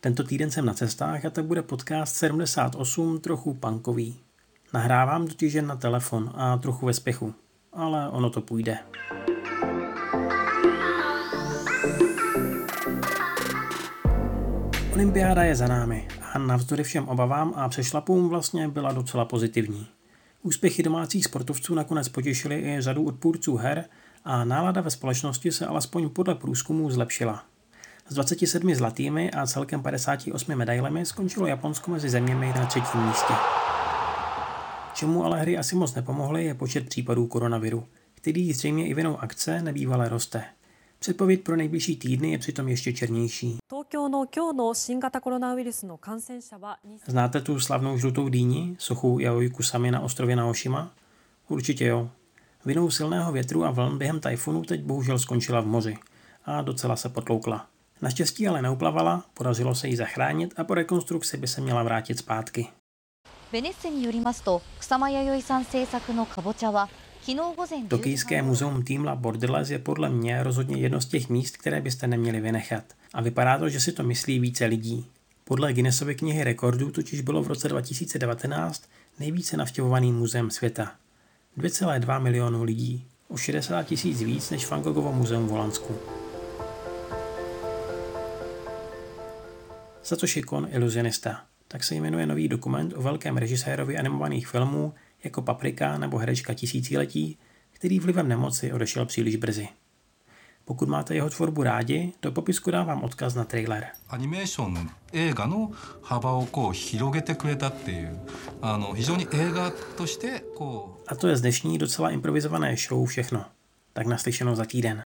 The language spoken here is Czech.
Tento týden jsem na cestách a tak bude podcast 78 trochu punkový. Nahrávám totiž jen na telefon a trochu ve spěchu, ale ono to půjde. Olympiáda je za námi a navzdory všem obavám a přešlapům vlastně byla docela pozitivní. Úspěchy domácích sportovců nakonec potěšily i řadu odpůrců her a nálada ve společnosti se alespoň podle průzkumů zlepšila. S 27 zlatými a celkem 58 medailemi skončilo Japonsko mezi zeměmi na třetím místě. Čemu ale hry asi moc nepomohly je počet případů koronaviru, který zřejmě i vinou akce nebývale roste. Předpověď pro nejbližší týdny je přitom ještě černější. Znáte tu slavnou žlutou dýni, sochu Yaoi Kusami na ostrově Naoshima? Určitě jo. Vinou silného větru a vln během tajfunu teď bohužel skončila v moři a docela se potloukla. Naštěstí ale neuplavala, podařilo se jí zachránit a po rekonstrukci by se měla vrátit zpátky. ベネッセによりますと草間弥生さん制作のかぼちゃは Tokijské muzeum Týmla Borderless je podle mě rozhodně jedno z těch míst, které byste neměli vynechat. A vypadá to, že si to myslí více lidí. Podle Guinnessovy knihy rekordů totiž bylo v roce 2019 nejvíce navštěvovaným muzeem světa. 2,2 milionu lidí, o 60 tisíc víc než Van Goghovo muzeum v Holandsku. Satoshi Kon iluzionista. Tak se jmenuje nový dokument o velkém režisérovi animovaných filmů jako Paprika nebo herečka Tisíciletí, který vlivem nemoci odešel příliš brzy. Pokud máte jeho tvorbu rádi, do popisku dávám odkaz na trailer. Animation A to je z dnešní docela improvizované show všechno. Tak naslyšenou za týden.